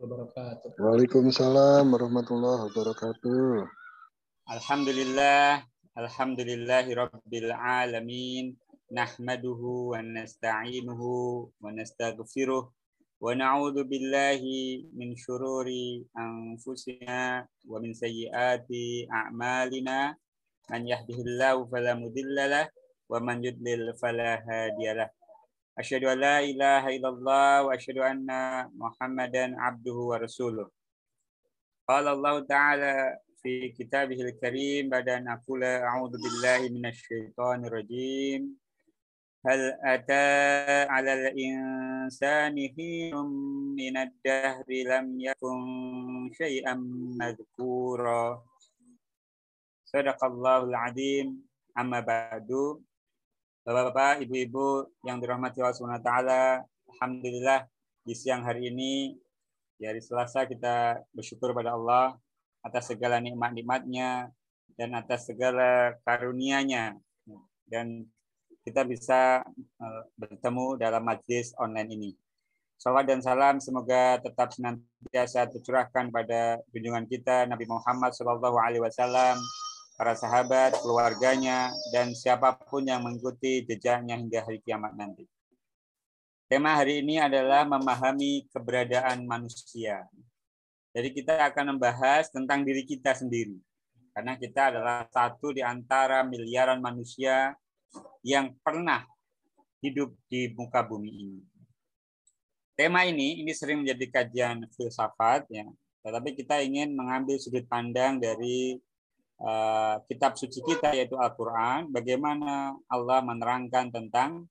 wabarakatuh. Waalaikumsalam warahmatullahi wabarakatuh. Alhamdulillah, alhamdulillahi rabbil alamin. Nahmaduhu wa nasta'inuhu wa nastaghfiruh wa na'udzu billahi min syururi anfusina wa min sayyiati a'malina. Man yahdihillahu fala mudhillalah wa man yudlil fala hadiyalah. Asyhadu an la ilaha illallah wa asyhadu anna Muhammadan abduhu wa rasuluh. Qala Allah Ta'ala fi kitabihil karim ba'da an aqula a'udzu billahi minasy syaithanir rajim. Hal ata 'alal insani hinum minad dahri lam yakun syai'an madhkura. Sadaqallahul azim. Amma ba'du. Bapak-bapak, ibu-ibu yang dirahmati Allah SWT, Alhamdulillah di siang hari ini, di hari Selasa kita bersyukur pada Allah atas segala nikmat-nikmatnya dan atas segala karunia-Nya. Dan kita bisa eh, bertemu dalam majlis online ini. Salawat dan salam semoga tetap senantiasa tercurahkan pada junjungan kita Nabi Muhammad Wasallam, para sahabat, keluarganya, dan siapa pun yang mengikuti jejaknya hingga hari kiamat nanti. Tema hari ini adalah memahami keberadaan manusia. Jadi kita akan membahas tentang diri kita sendiri. Karena kita adalah satu di antara miliaran manusia yang pernah hidup di muka bumi ini. Tema ini ini sering menjadi kajian filsafat ya, tetapi kita ingin mengambil sudut pandang dari uh, kitab suci kita yaitu Al-Qur'an, bagaimana Allah menerangkan tentang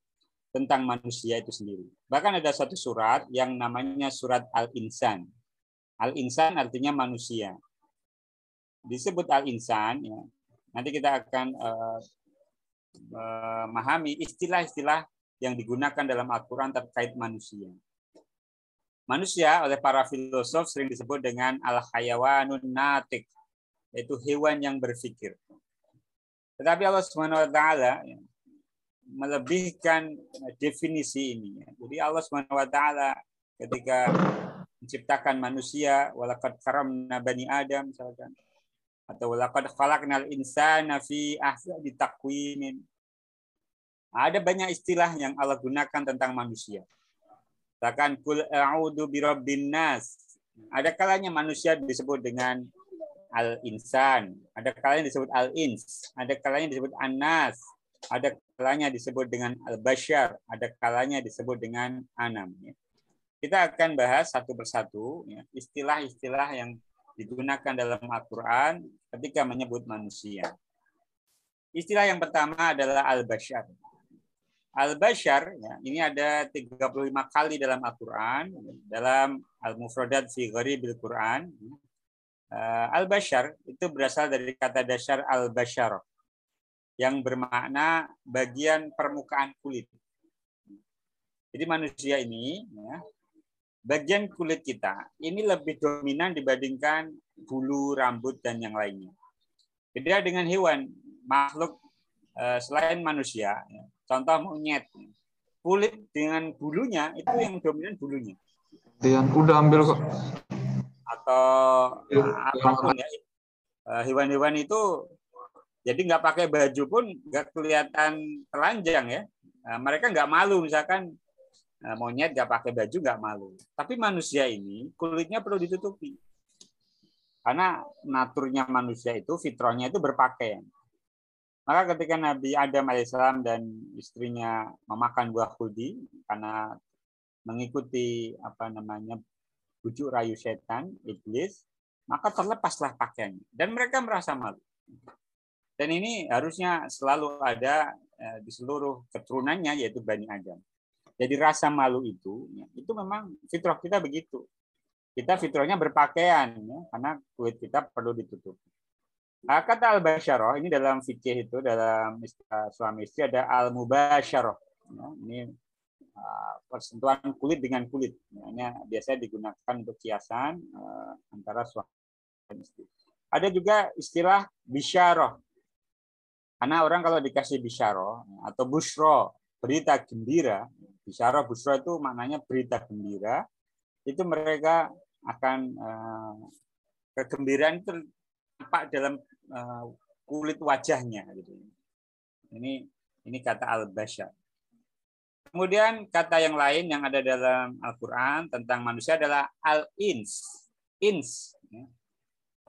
tentang manusia itu sendiri. Bahkan ada satu surat yang namanya surat Al-Insan. Al-Insan artinya manusia. Disebut Al-Insan ya. Nanti kita akan uh, memahami istilah-istilah yang digunakan dalam Al-Quran terkait manusia. Manusia oleh para filosof sering disebut dengan al-hayawanun natik, yaitu hewan yang berpikir. Tetapi Allah ya, melebihkan definisi ini. Jadi Allah taala ketika menciptakan manusia walaqad karamna bani Adam misalkan atau walaqad khalaqnal insana fi ahsani taqwimin. Ada banyak istilah yang Allah gunakan tentang manusia. Bahkan kul a'udzu birabbin nas. Ada kalanya manusia disebut dengan al-insan, ada kalanya disebut al-ins, ada kalanya disebut anas, ada kalanya disebut dengan al-bashar, ada kalanya disebut dengan anam. Ya. Kita akan bahas satu persatu ya, istilah-istilah yang digunakan dalam Al-Quran ketika menyebut manusia. Istilah yang pertama adalah al-bashar. Al-bashar ya, ini ada 35 kali dalam Al-Quran, dalam Al-Mufradat fi Gharibil Quran. Uh, al-bashar itu berasal dari kata dasar al-bashar yang bermakna bagian permukaan kulit. Jadi manusia ini ya, bagian kulit kita ini lebih dominan dibandingkan bulu, rambut dan yang lainnya. Beda dengan hewan, makhluk uh, selain manusia, ya, contoh monyet, kulit dengan bulunya itu yang dominan bulunya. Yang udah ambil kok atau ya, apa pun ya eh, hewan-hewan itu jadi nggak pakai baju pun nggak kelihatan telanjang ya. Nah, mereka nggak malu misalkan nah, monyet nggak pakai baju nggak malu. Tapi manusia ini kulitnya perlu ditutupi. Karena naturnya manusia itu fitrahnya itu berpakaian. Maka ketika Nabi Adam alaihissalam dan istrinya memakan buah khuldi karena mengikuti apa namanya bujuk rayu setan, iblis, maka terlepaslah pakaiannya. Dan mereka merasa malu. Dan ini harusnya selalu ada eh, di seluruh keturunannya, yaitu Bani Adam. Jadi rasa malu itu, ya, itu memang fitrah kita begitu. Kita fitrahnya berpakaian, ya, karena kulit kita perlu ditutup. Nah, kata al-basyarah, ini dalam fikih itu, dalam suami istri ada al-mubasyarah. Ya, ini persentuhan kulit dengan kulit. Biasanya digunakan untuk kiasan uh, antara suami dan istri. Ada juga istilah bisyarah. Karena orang kalau dikasih bisyarah atau busro, berita gembira, bisyarah busro itu maknanya berita gembira. itu mereka akan uh, kegembiraan itu tampak dalam uh, kulit wajahnya gitu. Ini ini kata al-basyar. Kemudian kata yang lain yang ada dalam Al-Qur'an tentang manusia adalah al-ins. Ins.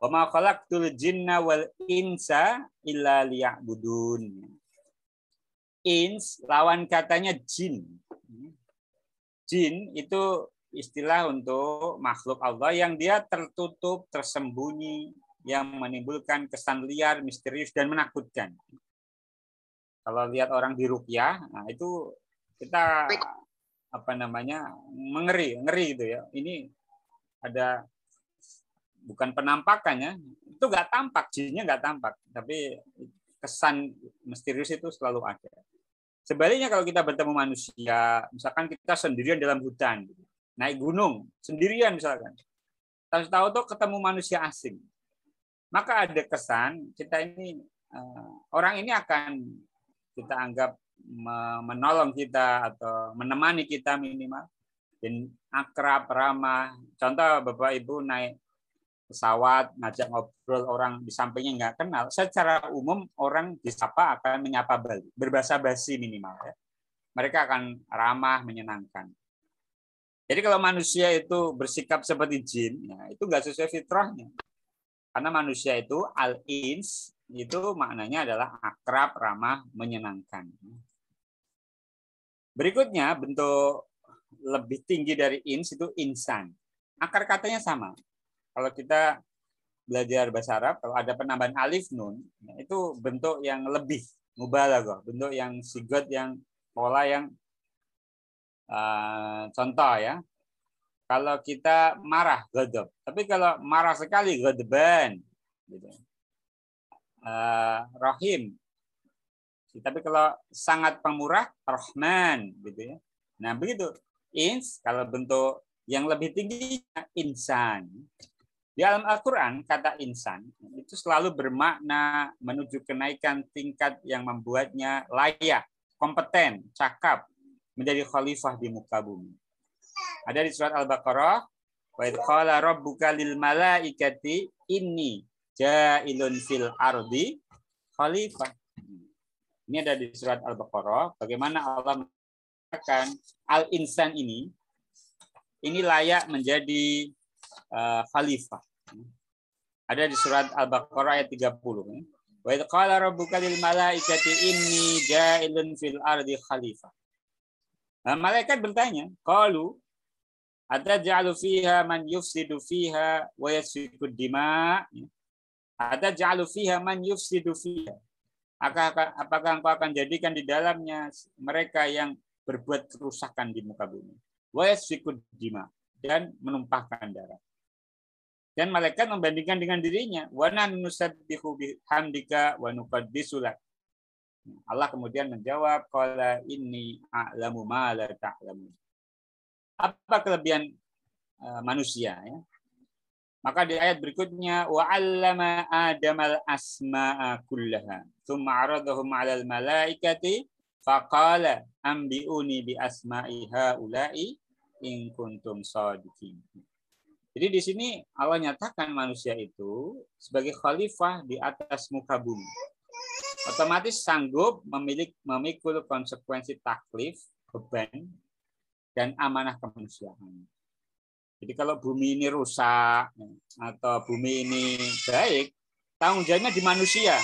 Wa ma khalaqtul jinna wal insa illa liya'budun. Ins lawan katanya jin. Jin itu istilah untuk makhluk Allah yang dia tertutup, tersembunyi, yang menimbulkan kesan liar, misterius, dan menakutkan. Kalau lihat orang di rukyah, nah itu kita apa namanya mengeri, ngeri gitu ya. Ini ada bukan penampakannya, itu nggak tampak, jinnya nggak tampak, tapi kesan misterius itu selalu ada. Sebaliknya kalau kita bertemu manusia, misalkan kita sendirian dalam hutan, naik gunung sendirian misalkan. Tahu-tahu tuh ketemu manusia asing. Maka ada kesan kita ini uh, orang ini akan kita anggap menolong kita atau menemani kita minimal dan akrab ramah. Contoh Bapak Ibu naik pesawat ngajak ngobrol orang di sampingnya nggak kenal, secara umum orang disapa akan menyapa balik, berbahasa basi minimal ya. Mereka akan ramah, menyenangkan. Jadi kalau manusia itu bersikap seperti jin, ya, itu nggak sesuai fitrahnya. Karena manusia itu al-ins, itu maknanya adalah akrab, ramah, menyenangkan. Berikutnya bentuk lebih tinggi dari ins itu insan. Akar katanya sama. Kalau kita belajar bahasa Arab, kalau ada penambahan alif nun, ya, itu bentuk yang lebih mubalaghah, bentuk yang sigot yang pola yang Uh, contoh ya, kalau kita marah, godop. Tapi kalau marah sekali, godeban. Gitu. Uh, rahim. Tapi kalau sangat pemurah, rahman. Gitu ya. Nah begitu. Ins, kalau bentuk yang lebih tinggi, insan. Di dalam Al-Quran, kata insan itu selalu bermakna menuju kenaikan tingkat yang membuatnya layak, kompeten, cakap, menjadi khalifah di muka bumi. Ada di surat Al-Baqarah, wa idh qala rabbuka lil malaikati inni ardi khalifah. Ini ada di surat Al-Baqarah, bagaimana Allah mengatakan al-insan ini ini layak menjadi uh, khalifah. Ada di surat Al-Baqarah ayat 30. Wa idh qala rabbuka lil malaikati inni ja'ilun fil ardi khalifah. Nah, malaikat bertanya, "Qalu ja'alu fiha man yufsidu fiha wa yasfiku dima?" ja'alu fiha man yufsidu fiha. Apakah, engkau akan jadikan di dalamnya mereka yang berbuat kerusakan di muka bumi? Dima dan menumpahkan darah. Dan malaikat membandingkan dengan dirinya, wa nusabbihu bihamdika wa nuqaddisu. Allah kemudian menjawab, "Qala inni a'lamu ma la ta'lamu." Apa kelebihan uh, manusia ya? Maka di ayat berikutnya wa 'allama Adamal asma'a kullaha tsumma 'aradahum 'alal malaikati faqala ambiuni bi asma'i haula'i in kuntum shadiqin. Jadi di sini Allah nyatakan manusia itu sebagai khalifah di atas muka bumi otomatis sanggup memiliki memikul konsekuensi taklif, beban, dan amanah kemanusiaan. Jadi kalau bumi ini rusak atau bumi ini baik, tanggung jawabnya di manusia,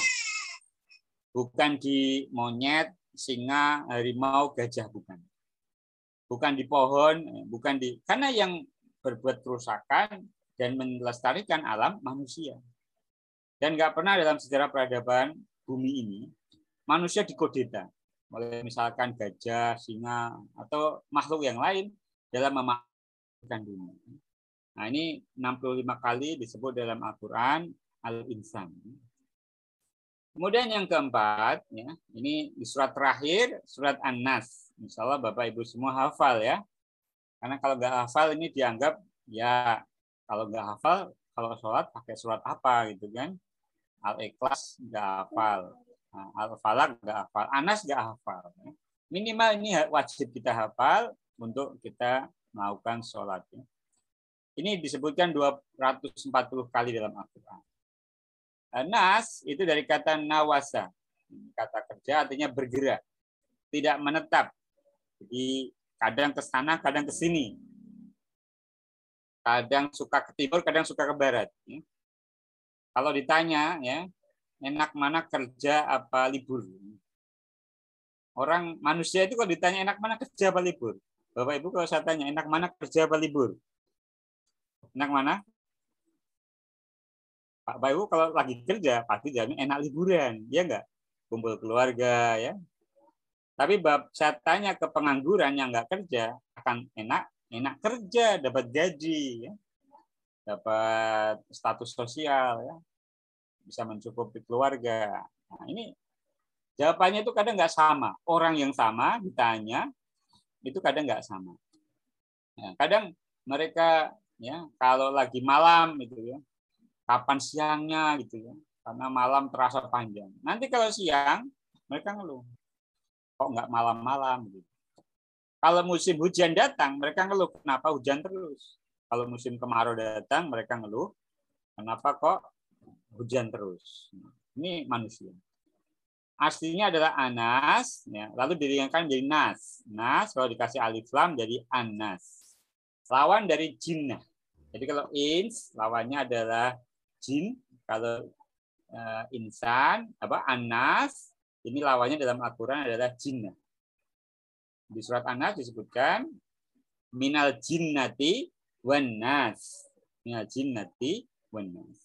bukan di monyet, singa, harimau, gajah, bukan. Bukan di pohon, bukan di karena yang berbuat kerusakan dan melestarikan alam manusia. Dan nggak pernah dalam sejarah peradaban bumi ini, manusia dikodeta oleh misalkan gajah, singa, atau makhluk yang lain dalam memakmurkan bumi. Nah ini 65 kali disebut dalam Al-Quran Al-Insan. Kemudian yang keempat, ya, ini di surat terakhir, surat An-Nas. Insya Allah Bapak Ibu semua hafal ya. Karena kalau nggak hafal ini dianggap ya kalau nggak hafal, kalau sholat pakai surat apa gitu kan. Al-Ikhlas nggak hafal. Nah, Al-Falak nggak hafal. Anas nggak hafal. Minimal ini wajib kita hafal untuk kita melakukan sholat. Ini disebutkan 240 kali dalam Al-Quran. Nas itu dari kata nawasa. Kata kerja artinya bergerak. Tidak menetap. Jadi kadang ke sana, kadang ke sini. Kadang suka ke timur, kadang suka ke barat. Ya. Kalau ditanya, ya enak mana kerja apa libur? Orang manusia itu kalau ditanya enak mana kerja apa libur? Bapak Ibu kalau saya tanya enak mana kerja apa libur? Enak mana? Pak Ibu kalau lagi kerja pasti jamin enak liburan, ya enggak? Kumpul keluarga ya. Tapi bab saya tanya ke pengangguran yang enggak kerja akan enak enak kerja, dapat gaji ya. Dapat status sosial ya bisa mencukupi keluarga. Nah, ini jawabannya itu kadang nggak sama. Orang yang sama ditanya itu kadang nggak sama. Ya, kadang mereka ya kalau lagi malam gitu ya, kapan siangnya gitu ya, karena malam terasa panjang. Nanti kalau siang mereka ngeluh, kok nggak malam-malam gitu. Kalau musim hujan datang, mereka ngeluh kenapa hujan terus. Kalau musim kemarau datang, mereka ngeluh kenapa kok hujan terus. Ini manusia. Aslinya adalah anas, ya, lalu diringankan menjadi nas. Nas kalau dikasih alif lam jadi anas. Lawan dari jinnah. Jadi kalau ins lawannya adalah jin. Kalau uh, insan apa anas ini lawannya dalam Al-Qur'an adalah jinnah. Di surat Anas disebutkan minal jinnati wan nas. Minal jinnati wan nas.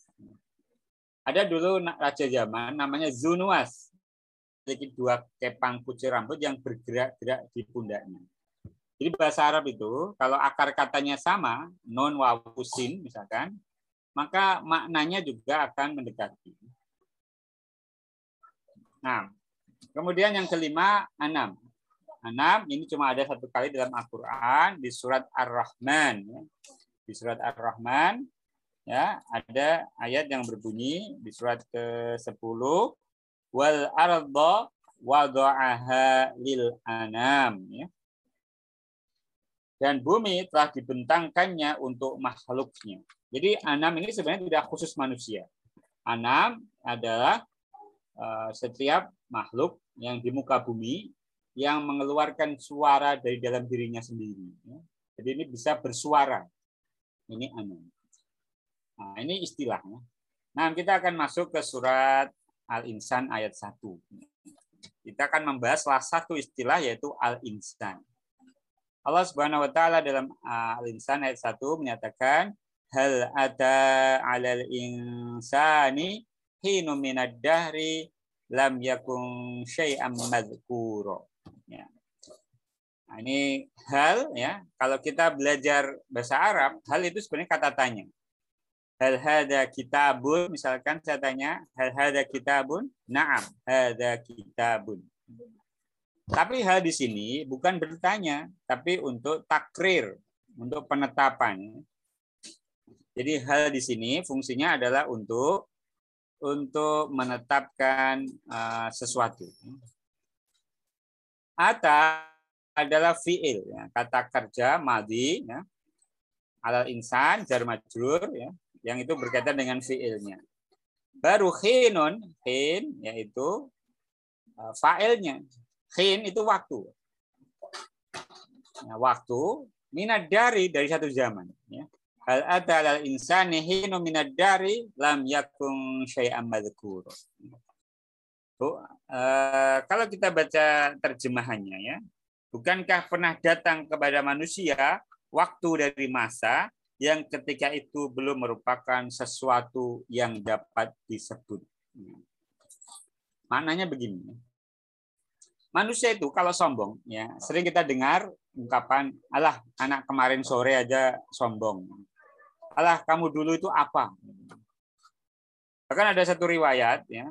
Ada dulu raja zaman namanya Zunuas. Memiliki dua kepang kucing rambut yang bergerak-gerak di pundaknya. Jadi bahasa Arab itu kalau akar katanya sama, non wawusin misalkan, maka maknanya juga akan mendekati. Nah, kemudian yang kelima, anam. Anam ini cuma ada satu kali dalam Al-Quran di surat Ar-Rahman. Ya. Di surat Ar-Rahman ya ada ayat yang berbunyi di surat ke-10 wal arda wada'aha lil anam ya. Dan bumi telah dibentangkannya untuk makhluknya. Jadi anam ini sebenarnya tidak khusus manusia. Anam adalah uh, setiap makhluk yang di muka bumi yang mengeluarkan suara dari dalam dirinya sendiri. Ya. Jadi ini bisa bersuara. Ini anam. Nah, ini istilahnya. Nah, kita akan masuk ke surat Al-Insan ayat 1. Kita akan membahas salah satu istilah yaitu Al-Insan. Allah Subhanahu wa taala dalam uh, Al-Insan ayat 1 menyatakan hal ada 'alal insani hinu minad dahri lam yakun syai'an madzkura. Ya. Nah, ini hal ya, kalau kita belajar bahasa Arab, hal itu sebenarnya kata tanya hal hada kitabun misalkan saya tanya hal hada kitabun naam hada kitabun tapi hal di sini bukan bertanya tapi untuk takrir untuk penetapan. Jadi hal di sini fungsinya adalah untuk untuk menetapkan uh, sesuatu. Ata adalah fiil ya, kata kerja madi ya, alal insan jar majrur ya yang itu berkaitan dengan fiilnya. Baru khinun, khin yaitu uh, fa'ilnya. Khin itu waktu. Nah, waktu minad dari dari satu zaman. Ya. Hal ada al insani hinu minad dari lam yakun syai'an madhkur. Uh, kalau kita baca terjemahannya ya, bukankah pernah datang kepada manusia waktu dari masa yang ketika itu belum merupakan sesuatu yang dapat disebut. Maknanya begini. Manusia itu kalau sombong, ya sering kita dengar ungkapan, alah anak kemarin sore aja sombong. Alah kamu dulu itu apa? Bahkan ada satu riwayat, ya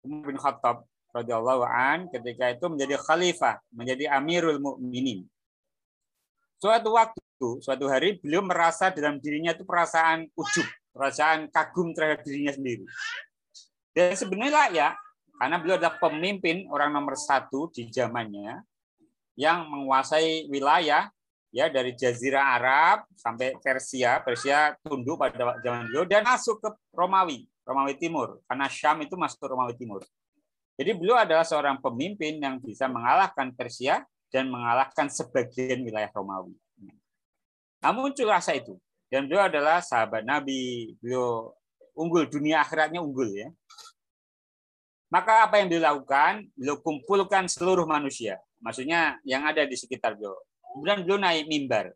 Umar bin Khattab an ketika itu menjadi khalifah, menjadi amirul mukminin. Suatu waktu suatu hari beliau merasa dalam dirinya itu perasaan ujub, perasaan kagum terhadap dirinya sendiri. Dan sebenarnya ya, karena beliau adalah pemimpin orang nomor satu di zamannya yang menguasai wilayah ya dari Jazirah Arab sampai Persia, Persia tunduk pada zaman beliau dan masuk ke Romawi, Romawi Timur, karena Syam itu masuk ke Romawi Timur. Jadi beliau adalah seorang pemimpin yang bisa mengalahkan Persia dan mengalahkan sebagian wilayah Romawi. Nah, muncul rasa itu. Dan beliau adalah sahabat Nabi, beliau unggul, dunia akhiratnya unggul ya. Maka apa yang beliau lakukan? Beliau kumpulkan seluruh manusia. Maksudnya yang ada di sekitar beliau. Kemudian beliau naik mimbar.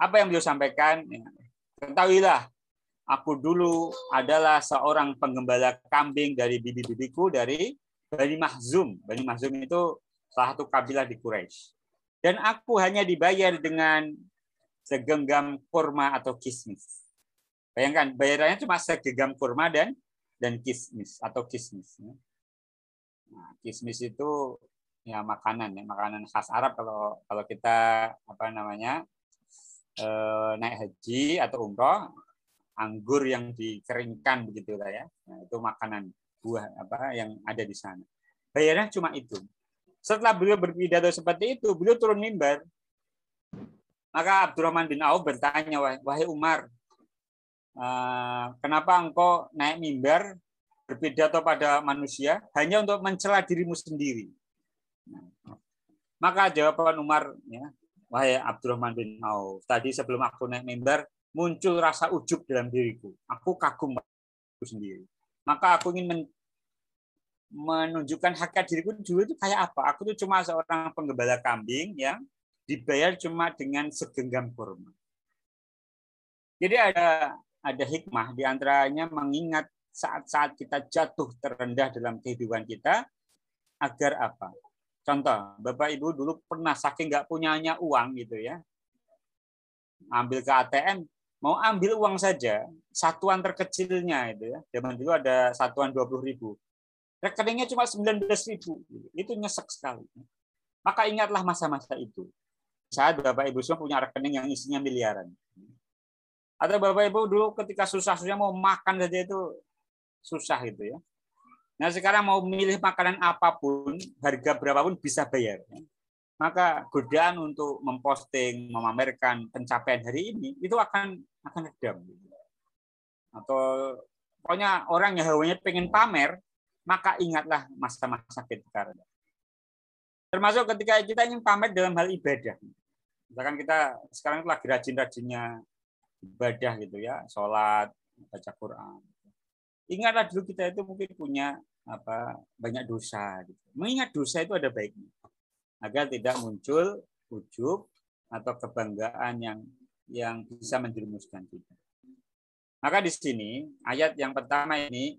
Apa yang beliau sampaikan? Ya, ketahuilah, aku dulu adalah seorang penggembala kambing dari bibi-bibiku dari Bani Mahzum. Bani Mahzum itu salah satu kabilah di Quraisy. Dan aku hanya dibayar dengan segenggam kurma atau kismis. Bayangkan, bayarannya cuma segenggam kurma dan dan kismis atau kismis. Ya. Nah, kismis itu ya makanan ya makanan khas Arab kalau kalau kita apa namanya eh, naik haji atau umroh anggur yang dikeringkan begitu lah ya nah, itu makanan buah apa yang ada di sana bayarnya cuma itu setelah beliau berpidato seperti itu beliau turun mimbar maka Abdurrahman bin Auf bertanya wahai Umar eh, kenapa engkau naik mimbar berpidato pada manusia hanya untuk mencela dirimu sendiri maka jawaban Umar, ya, wahai Abdurrahman bin Auf, tadi sebelum aku naik mimbar, muncul rasa ujub dalam diriku. Aku kagum aku sendiri. Maka aku ingin men menunjukkan hakikat diriku dulu itu kayak apa. Aku tuh cuma seorang penggembala kambing yang dibayar cuma dengan segenggam kurma. Jadi ada ada hikmah di antaranya mengingat saat-saat kita jatuh terendah dalam kehidupan kita agar apa? Contoh, Bapak Ibu dulu pernah saking nggak punyanya uang gitu ya, ambil ke ATM, mau ambil uang saja, satuan terkecilnya itu ya, zaman dulu ada satuan 20 ribu, rekeningnya cuma 19 ribu, itu nyesek sekali. Maka ingatlah masa-masa itu. Saat Bapak Ibu semua punya rekening yang isinya miliaran. Atau Bapak Ibu dulu ketika susah-susah mau makan saja itu susah gitu ya. Nah sekarang mau milih makanan apa pun, harga berapapun bisa bayar. Maka godaan untuk memposting, memamerkan pencapaian hari ini itu akan akan redam. Atau pokoknya orang yang hawanya pengen pamer, maka ingatlah masa-masa kita. Termasuk ketika kita ingin pamer dalam hal ibadah. Misalkan kita sekarang lagi rajin-rajinnya ibadah gitu ya, sholat, baca Quran ingatlah dulu kita itu mungkin punya apa banyak dosa gitu. Mengingat dosa itu ada baiknya. Agar tidak muncul ujub atau kebanggaan yang yang bisa menjerumuskan kita. Maka di sini ayat yang pertama ini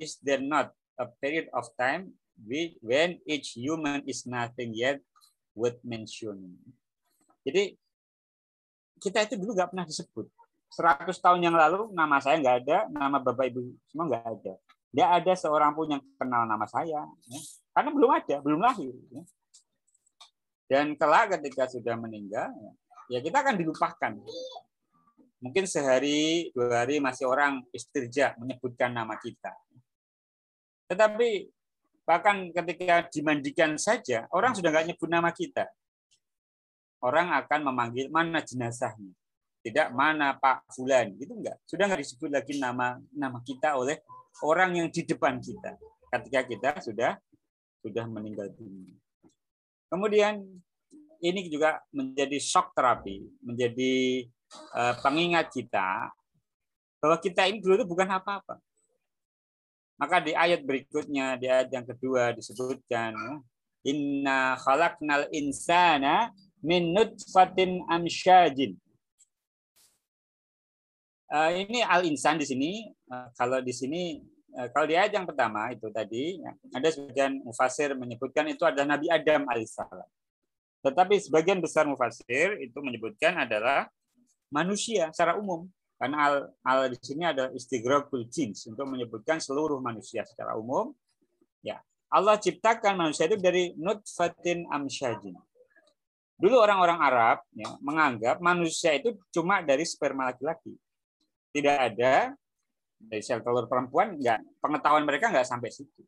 is there not a period of time when each human is nothing yet worth mentioning. Jadi kita itu dulu nggak pernah disebut 100 tahun yang lalu nama saya nggak ada, nama bapak ibu semua nggak ada. Nggak ada seorang pun yang kenal nama saya, ya. karena belum ada, belum lahir. Ya. Dan kelak ketika sudah meninggal, ya kita akan dilupakan. Mungkin sehari, dua hari masih orang istirja menyebutkan nama kita. Tetapi bahkan ketika dimandikan saja, orang sudah nggak nyebut nama kita. Orang akan memanggil mana jenazahnya. Tidak mana Pak Fulan. Itu enggak sudah enggak disebut lagi nama nama kita oleh orang yang di depan kita. Ketika kita sudah sudah meninggal dunia. Kemudian ini juga menjadi shock terapi menjadi uh, pengingat kita bahwa kita ini dulu itu bukan apa-apa maka di ayat berikutnya di ayat yang kedua disebutkan inna khalaqnal insana min nutfatin amsyajin Uh, ini al-insan di sini. Uh, kalau di sini, uh, kalau di ayat yang pertama itu tadi, ya, ada sebagian mufasir menyebutkan itu adalah Nabi Adam alaihissalam. Tetapi sebagian besar mufasir itu menyebutkan adalah manusia secara umum. Karena al, al di sini ada istighraqul jins untuk menyebutkan seluruh manusia secara umum. Ya, Allah ciptakan manusia itu dari nutfatin amsyajin. Dulu orang-orang Arab ya, menganggap manusia itu cuma dari sperma laki-laki tidak ada dari sel telur perempuan enggak pengetahuan mereka enggak sampai situ.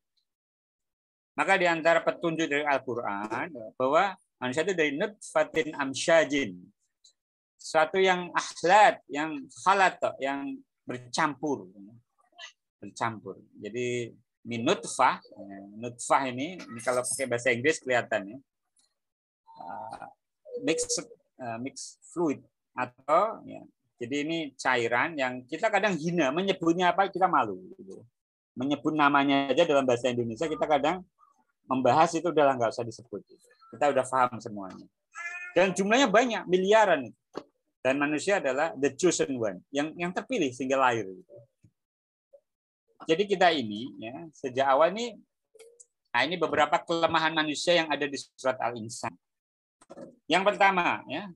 Maka di antara petunjuk dari Al-Qur'an bahwa Manusia itu dari nutfatin amsyajin. Suatu yang ahlat, yang khalat, yang bercampur. Bercampur. Jadi min nutfah, nutfah ini, ini kalau pakai bahasa Inggris kelihatan ya. Uh, mix uh, mix fluid atau ya. Jadi ini cairan yang kita kadang hina menyebutnya apa kita malu gitu. Menyebut namanya aja dalam bahasa Indonesia kita kadang membahas itu udah nggak usah disebut. Kita udah paham semuanya. Dan jumlahnya banyak, miliaran. Dan manusia adalah the chosen one, yang yang terpilih sehingga lahir. Jadi kita ini ya sejak awal ini nah ini beberapa kelemahan manusia yang ada di surat Al-Insan. Yang pertama ya,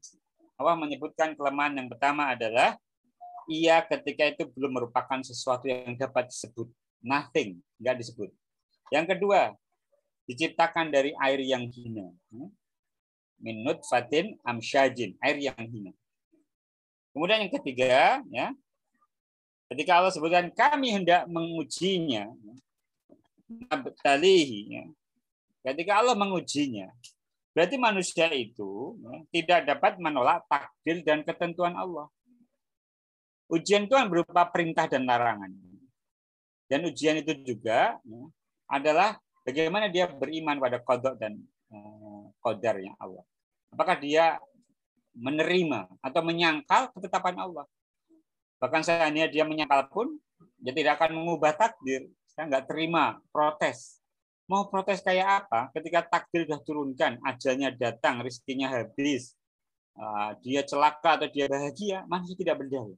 Allah menyebutkan kelemahan yang pertama adalah ia ketika itu belum merupakan sesuatu yang dapat disebut nothing, enggak disebut. Yang kedua, diciptakan dari air yang hina. Minut fatin amsyajin, air yang hina. Kemudian yang ketiga, ya, ketika Allah sebutkan kami hendak mengujinya, ya, ketika Allah mengujinya, Berarti manusia itu ya, tidak dapat menolak takdir dan ketentuan Allah. Ujian itu kan berupa perintah dan larangan. Dan ujian itu juga ya, adalah bagaimana dia beriman pada kodok dan eh, kodarnya Allah. Apakah dia menerima atau menyangkal ketetapan Allah. Bahkan seandainya dia menyangkal pun, dia tidak akan mengubah takdir. Saya nggak terima protes Mau protes kayak apa? Ketika takdir sudah turunkan, ajalnya datang, rezekinya habis, ah, dia celaka atau dia bahagia, manusia tidak berdaya.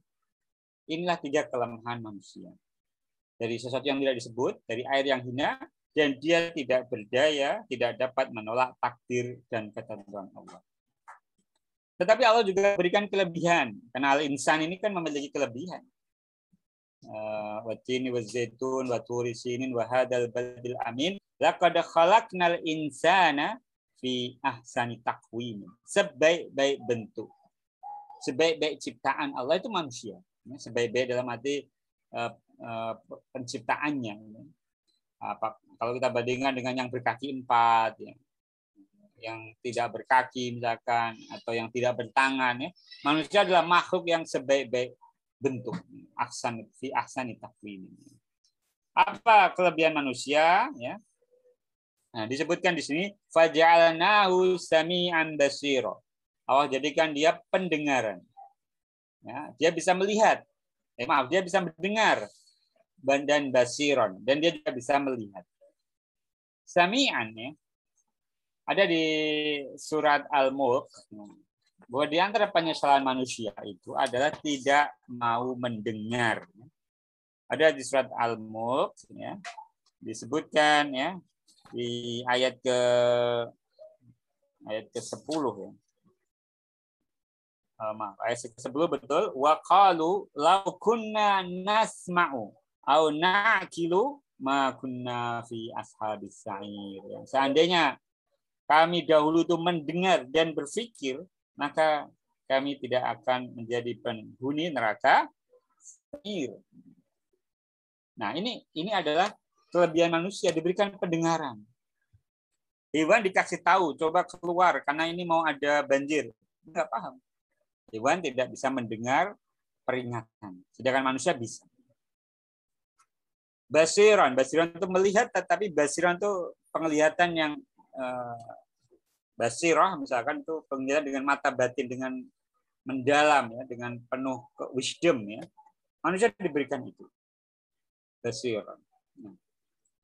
Inilah tiga kelemahan manusia. Dari sesuatu yang tidak disebut, dari air yang hina, dan dia tidak berdaya, tidak dapat menolak takdir dan ketentuan Allah. Tetapi Allah juga berikan kelebihan. Karena al-insan ini kan memiliki kelebihan. Ah, Watini wa zaitun wa turi sinin wa hadal badil amin Laqad khalaqnal insana fi ahsani. Sebaik-baik bentuk. Sebaik-baik ciptaan Allah itu manusia. Sebaik-baik dalam arti uh, uh, penciptaannya. Apa, kalau kita bandingkan dengan yang berkaki empat, ya, yang tidak berkaki misalkan, atau yang tidak bertangan, ya, manusia adalah makhluk yang sebaik-baik bentuk. Ahsan fi ahsani takwim. Apa kelebihan manusia? Ya, Nah, disebutkan di sini faja'alnahu sami'an basira. Allah jadikan dia pendengaran. Ya, dia bisa melihat. Eh, maaf, dia bisa mendengar dan basiron dan dia juga bisa melihat. Sami'an ya. Ada di surat Al-Mulk bahwa di antara penyesalan manusia itu adalah tidak mau mendengar. Ada di surat Al-Mulk ya, disebutkan ya di ayat ke ayat ke 10 ya. Uh, maaf, ayat ke 10 betul. Wa qalu law kunna nasma'u au na'kilu ma kunna fi ashabis sa'ir. Ya. Seandainya kami dahulu itu mendengar dan berpikir, maka kami tidak akan menjadi penghuni neraka. Nah, ini ini adalah kelebihan manusia diberikan pendengaran. Hewan dikasih tahu, coba keluar karena ini mau ada banjir. Enggak paham. Hewan tidak bisa mendengar peringatan. Sedangkan manusia bisa. Basiran, basiran itu melihat, tetapi basiran itu penglihatan yang basirah, misalkan itu penglihatan dengan mata batin, dengan mendalam, ya, dengan penuh wisdom. Ya. Manusia diberikan itu. Basiran.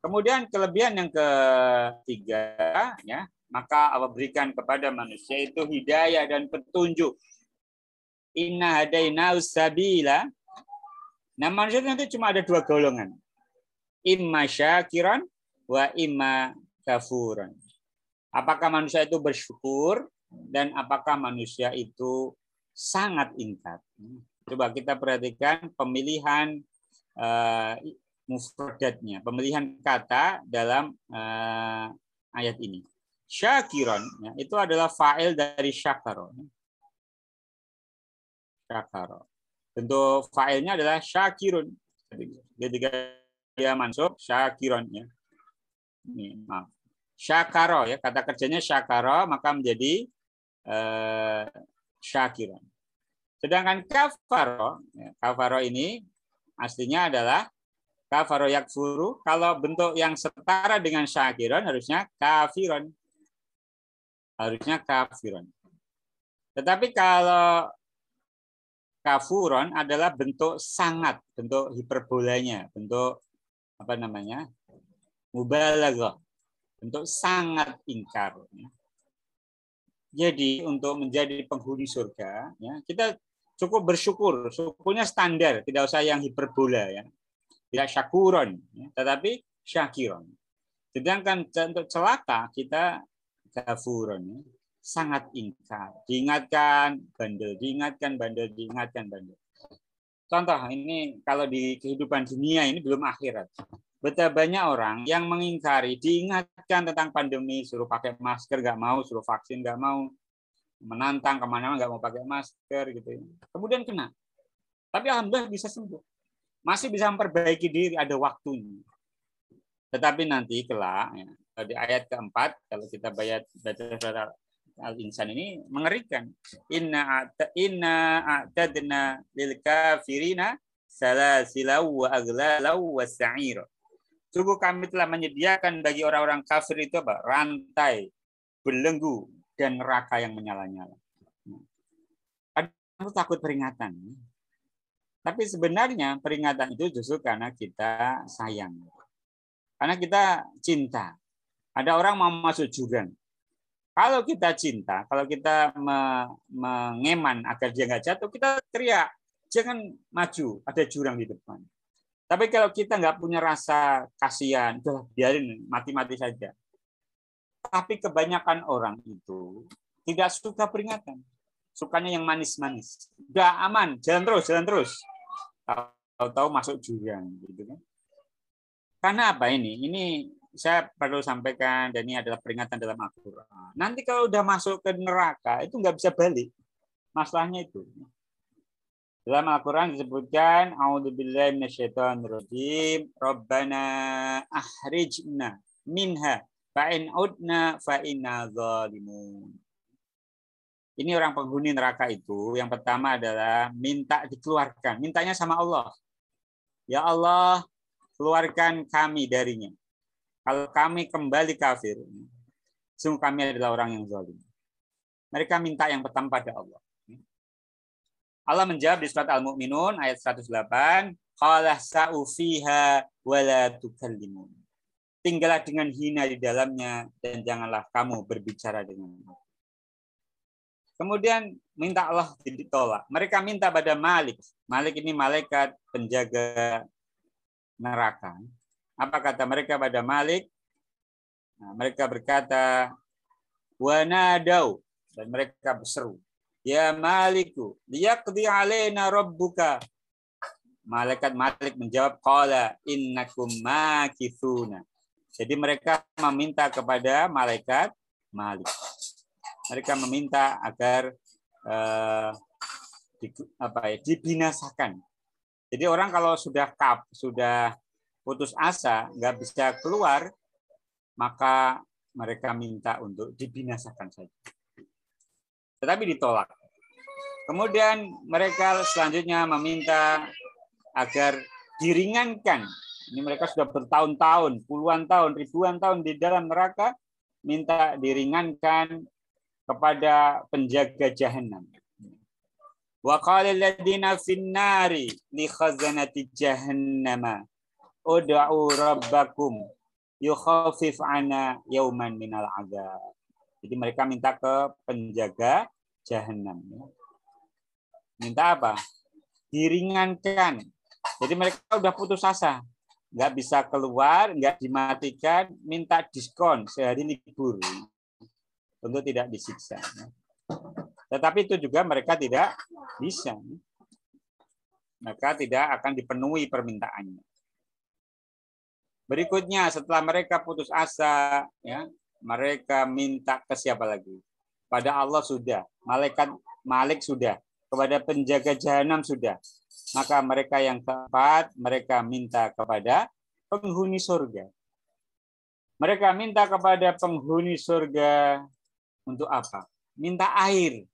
Kemudian kelebihan yang ketiga, ya, maka Allah berikan kepada manusia itu hidayah dan petunjuk. Inna hadaina sabila. Nah manusia nanti cuma ada dua golongan. Imma syakiran wa imma kafuran. Apakah manusia itu bersyukur dan apakah manusia itu sangat ingkar. Coba kita perhatikan pemilihan uh, mufradatnya, pemilihan kata dalam uh, ayat ini. Syakiron ya, itu adalah fa'il dari syakaro. Syakaro. Bentuk fa'ilnya adalah syakirun. Ketika dia mansub syakiron ya. Ini, maaf. Syakaro ya kata kerjanya syakaro maka menjadi eh, syakiran. Sedangkan kafaro, ya, kafaro ini aslinya adalah kafaro yakfuru. Kalau bentuk yang setara dengan syakiran harusnya kafiron. Harusnya kafiron. Tetapi kalau kafuron adalah bentuk sangat, bentuk hiperbolanya, bentuk apa namanya? mubalaghah, bentuk sangat ingkar. Ya. Jadi untuk menjadi penghuni surga, ya, kita cukup bersyukur. Syukurnya standar, tidak usah yang hiperbola ya. Tidak syakuron, ya, tetapi syakiron. Sedangkan untuk celaka kita kafuron, ya, sangat ingkar. Diingatkan bandel, diingatkan bandel, diingatkan bandel. Contoh ini kalau di kehidupan dunia ini belum akhirat. Betapa banyak orang yang mengingkari, diingatkan tentang pandemi, suruh pakai masker, nggak mau, suruh vaksin, nggak mau, menantang ke mana-mana nggak mau pakai masker gitu. Kemudian kena. Tapi alhamdulillah bisa sembuh. Masih bisa memperbaiki diri, ada waktunya. Tetapi nanti kelak, ya, di ayat keempat, kalau kita baca baca al-insan ini mengerikan. Inna inna a'tadna lil kafirina salasilau wa aglalau wa sa'ira. Sungguh kami telah menyediakan bagi orang-orang kafir itu apa? Rantai, belenggu, dan neraka yang menyala-nyala. Kadang takut peringatan. Tapi sebenarnya peringatan itu justru karena kita sayang. Karena kita cinta. Ada orang mau masuk jurang. Kalau kita cinta, kalau kita mengeman agar dia nggak jatuh, kita teriak, jangan maju, ada jurang di depan. Tapi kalau kita nggak punya rasa kasihan, biarin mati-mati saja. Tapi kebanyakan orang itu tidak suka peringatan. Sukanya yang manis-manis. Udah aman, jalan terus, jalan terus. Tahu-tahu masuk jurang gitu kan. Karena apa ini? Ini saya perlu sampaikan dan ini adalah peringatan dalam Al-Qur'an. Nanti kalau udah masuk ke neraka itu nggak bisa balik. Masalahnya itu. Dalam Al-Quran disebutkan, A'udzubillahi minasyaitonirrajim, Rabbana ahrijna minha fa'in udna fa'inna zalimun. Ini orang penghuni neraka itu, yang pertama adalah minta dikeluarkan. Mintanya sama Allah. Ya Allah, keluarkan kami darinya. Kalau kami kembali kafir, sungguh kami adalah orang yang zalim. Mereka minta yang pertama pada Allah. Allah menjawab di surat Al-Mu'minun ayat 108, "Qala sa'u fiha wa la tukallimun." Tinggallah dengan hina di dalamnya dan janganlah kamu berbicara dengan Kemudian minta Allah ditolak. Mereka minta pada Malik. Malik ini malaikat penjaga neraka. Apa kata mereka pada Malik? Nah, mereka berkata, wanadau dan mereka berseru. Ya Maliku, liyaqdi alaina rabbuka. Malaikat Malik menjawab, Qala innakum makithuna. Jadi mereka meminta kepada malaikat Malik. Mereka meminta agar uh, di, apa ya, dibinasakan. Jadi orang kalau sudah kap, sudah putus asa, nggak bisa keluar, maka mereka minta untuk dibinasakan saja tetapi ditolak. Kemudian mereka selanjutnya meminta agar diringankan. Ini mereka sudah bertahun-tahun, puluhan tahun, ribuan tahun di dalam neraka, minta diringankan kepada penjaga jahanam. Wa qala alladziina fin nari li khazanati jahannama ud'u rabbakum yukhaffif 'ana yawman minal 'adzab. Jadi mereka minta ke penjaga jahanam. Minta apa? Diringankan. Jadi mereka udah putus asa. Nggak bisa keluar, nggak dimatikan, minta diskon sehari libur untuk tidak disiksa. Tetapi itu juga mereka tidak bisa. Maka tidak akan dipenuhi permintaannya. Berikutnya setelah mereka putus asa, ya mereka minta ke siapa lagi? Pada Allah sudah, malaikat Malik sudah, kepada penjaga jahanam sudah. Maka mereka yang keempat, mereka minta kepada penghuni surga. Mereka minta kepada penghuni surga untuk apa? Minta air.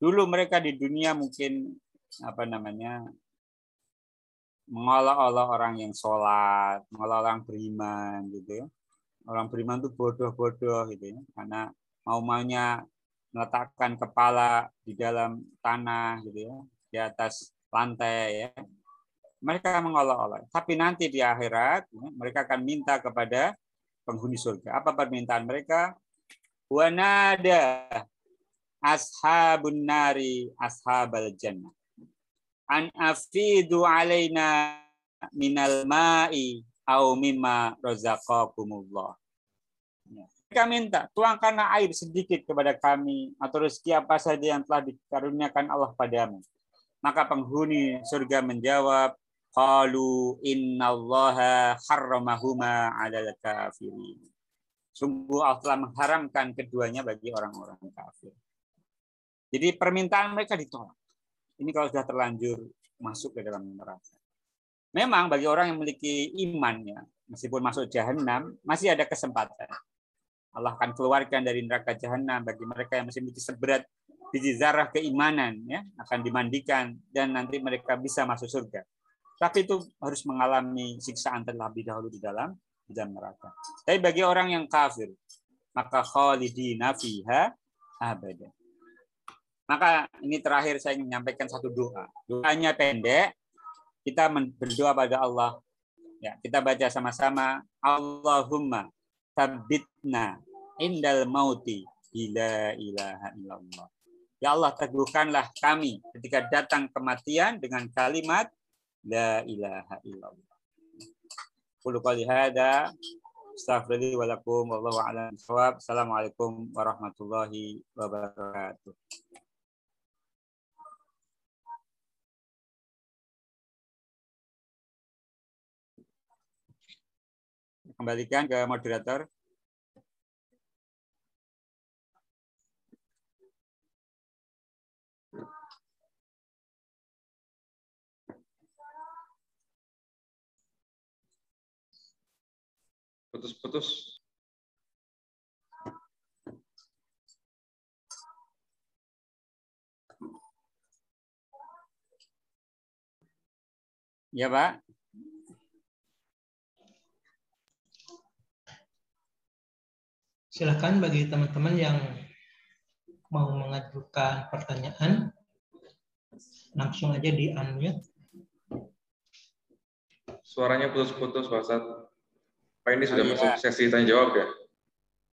Dulu mereka di dunia mungkin apa namanya mengolok-olok orang yang sholat, mengolok orang beriman gitu ya. Orang beriman itu bodoh-bodoh gitu ya. Karena mau-maunya meletakkan kepala di dalam tanah gitu ya, di atas lantai ya. Mereka mengolok-olok. Tapi nanti di akhirat ya, mereka akan minta kepada penghuni surga. Apa permintaan mereka? Wanada ashabun nari ashabal jannah. An afidu alaina minal ma'i au mimma razaqakumullah. Mereka minta, tuangkanlah air sedikit kepada kami atau rezeki apa saja yang telah dikaruniakan Allah padamu. Maka penghuni surga menjawab, Qalu innallaha harramahuma 'alal kafirin. Sungguh Allah telah mengharamkan keduanya bagi orang-orang kafir. Jadi permintaan mereka ditolak. Ini kalau sudah terlanjur masuk ke dalam neraka. Memang bagi orang yang memiliki imannya, meskipun masuk jahanam, masih ada kesempatan. Allah akan keluarkan dari neraka jahanam bagi mereka yang masih memiliki seberat biji zarah keimanan, ya akan dimandikan dan nanti mereka bisa masuk surga. Tapi itu harus mengalami siksaan terlebih dahulu di dalam di neraka. Tapi bagi orang yang kafir, maka khalidina fiha abada. Maka ini terakhir saya ingin menyampaikan satu doa. Doanya pendek. Kita berdoa pada Allah. Ya, kita baca sama-sama. Allahumma tabbitna indal mauti ila ilaha illallah. Ya Allah, teguhkanlah kami ketika datang kematian dengan kalimat la ilaha illallah. Qulu qali hada astaghfirullah wa lakum wallahu a'lam. Assalamualaikum warahmatullahi wabarakatuh. Kembalikan ke moderator. Putus-putus. Ya, Pak. Silakan bagi teman-teman yang mau mengajukan pertanyaan, langsung aja di unmute. Suaranya putus-putus, Pak Ustadz. Pak ini sudah Oh, iya. masuk sesi tanya jawab ya?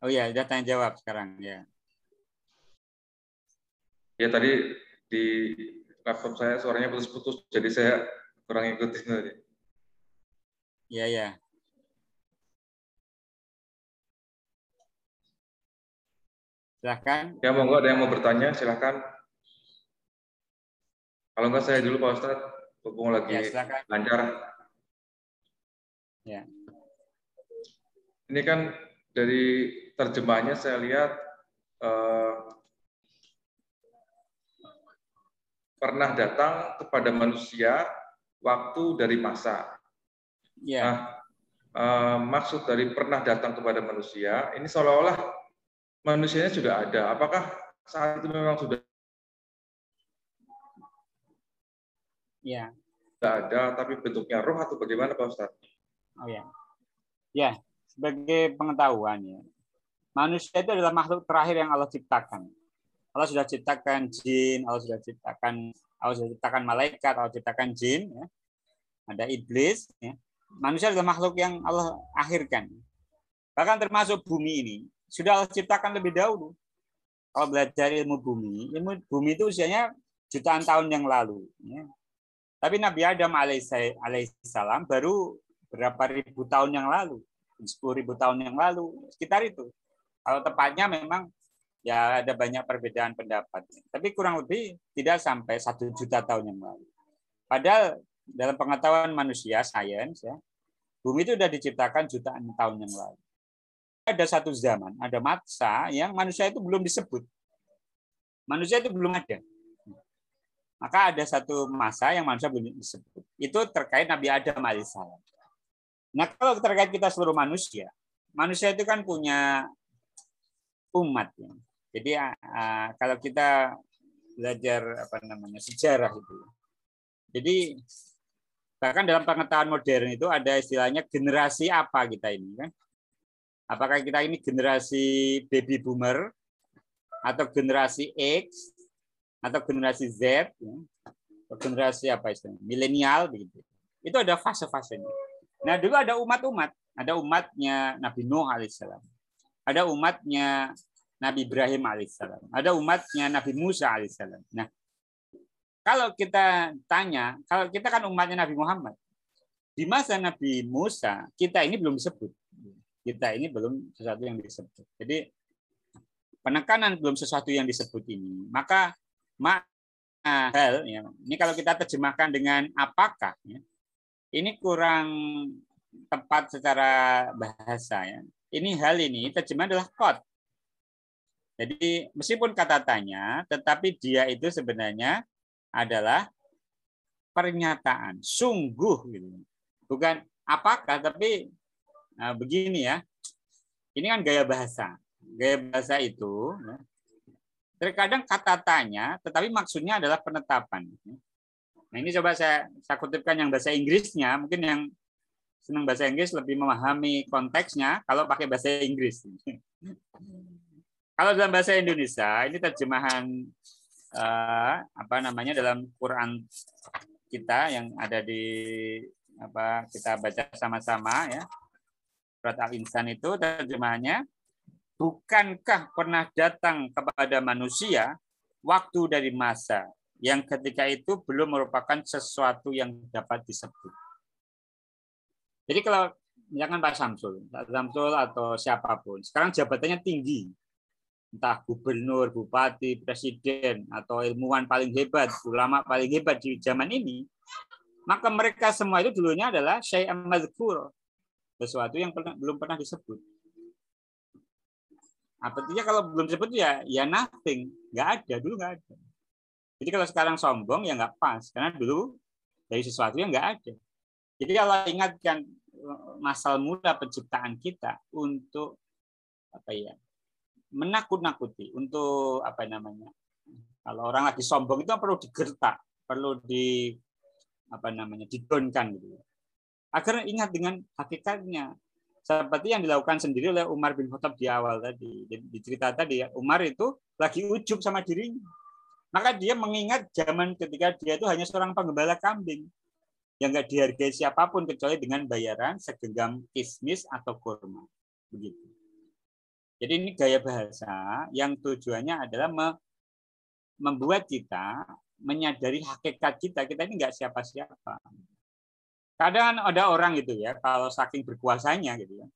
Oh iya, sudah tanya jawab sekarang ya. Ya tadi di laptop saya suaranya putus-putus, jadi saya kurang ikutin tadi. Iya, ya. Silahkan. Ya monggo ada yang mau bertanya, silahkan. Kalau enggak saya dulu Pak Ustadz, hubung lagi Ya, lancar. Ya. Ini kan dari terjemahnya saya lihat eh, pernah datang kepada manusia waktu dari masa. Ya. Nah, eh, maksud dari pernah datang kepada manusia ini seolah-olah manusianya sudah ada. Apakah saat itu memang sudah Ya. ada, tapi bentuknya roh atau bagaimana Pak Ustadz? Oh ya. Ya, sebagai pengetahuan ya. Manusia itu adalah makhluk terakhir yang Allah ciptakan. Allah sudah ciptakan jin, Allah sudah ciptakan Allah sudah ciptakan malaikat, Allah ciptakan jin ya. Ada iblis ya. Manusia adalah makhluk yang Allah akhirkan. Bahkan termasuk bumi ini sudah Allah ciptakan lebih dahulu. Kalau belajar ilmu bumi, ilmu bumi itu usianya jutaan tahun yang lalu. ya. Tapi Nabi Adam alaihissalam baru berapa ribu tahun yang lalu, 10 ribu tahun yang lalu, sekitar itu. Kalau tepatnya memang ya ada banyak perbedaan pendapat. Tapi kurang lebih tidak sampai satu juta tahun yang lalu. Padahal dalam pengetahuan manusia, sains, ya, bumi itu sudah diciptakan jutaan tahun yang lalu. Ada satu zaman, ada masa yang manusia itu belum disebut. Manusia itu belum ada. Maka ada satu masa yang manusia belum disebut. Itu terkait Nabi Adam alaihissalam. Nah, kalau terkait kita seluruh manusia, manusia itu kan punya umat ya. Jadi uh, kalau kita belajar apa namanya sejarah itu. Jadi bahkan dalam pengetahuan modern itu ada istilahnya generasi apa kita ini kan? Apakah kita ini generasi baby boomer atau generasi X atau generasi Z ya? atau generasi apa istilahnya milenial begitu. Itu ada fase-fasenya. Nah dulu ada umat-umat, ada umatnya Nabi Nuh alaihissalam, ada umatnya Nabi Ibrahim alaihissalam, ada umatnya Nabi Musa alaihissalam. Nah kalau kita tanya, kalau kita kan umatnya Nabi Muhammad, di masa Nabi Musa kita ini belum disebut, kita ini belum sesuatu yang disebut. Jadi penekanan belum sesuatu yang disebut ini, maka hal ya, ini kalau kita terjemahkan dengan apakah ya, ini kurang tepat secara bahasa ya. Ini hal ini terjemah adalah kot. Jadi meskipun kata tanya, tetapi dia itu sebenarnya adalah pernyataan, sungguh gitu. Bukan apakah, tapi nah, begini ya. Ini kan gaya bahasa. Gaya bahasa itu ya, terkadang kata tanya, tetapi maksudnya adalah penetapan. Nah ini coba saya, saya kutipkan yang bahasa Inggrisnya, mungkin yang senang bahasa Inggris lebih memahami konteksnya kalau pakai bahasa Inggris. kalau dalam bahasa Indonesia, ini terjemahan uh, apa namanya dalam Quran kita yang ada di apa kita baca sama-sama ya. Surat Al-Insan itu terjemahannya bukankah pernah datang kepada manusia waktu dari masa yang ketika itu belum merupakan sesuatu yang dapat disebut. Jadi kalau misalkan Pak Samsul, Pak Samsul atau siapa pun, sekarang jabatannya tinggi, entah gubernur, bupati, presiden, atau ilmuwan paling hebat, ulama paling hebat di zaman ini, maka mereka semua itu dulunya adalah syai'am mazkur, sesuatu yang pernah, belum pernah disebut. Artinya kalau belum disebut ya ya nothing, nggak ada dulu nggak ada. Jadi kalau sekarang sombong ya nggak pas. Karena dulu dari sesuatu yang nggak ada. Jadi kalau ingatkan eh, masal mula penciptaan kita untuk apa ya menakut-nakuti untuk apa namanya kalau orang lagi sombong itu perlu digertak perlu di apa namanya didonkan gitu. Agar ingat dengan hakikatnya. Seperti yang dilakukan sendiri oleh Umar bin Khattab di awal tadi. Di cerita tadi Umar itu lagi ujub sama dirinya maka dia mengingat zaman ketika dia itu hanya seorang penggembala kambing yang nggak dihargai siapa pun kecuali dengan bayaran segenggam kismis atau kurma. Begitu. Jadi ini gaya bahasa yang tujuannya adalah membuat kita menyadari hakikat kita. Kita ini nggak siapa-siapa. Kadang ada orang gitu ya, kalau saking berkuasanya gitu ya.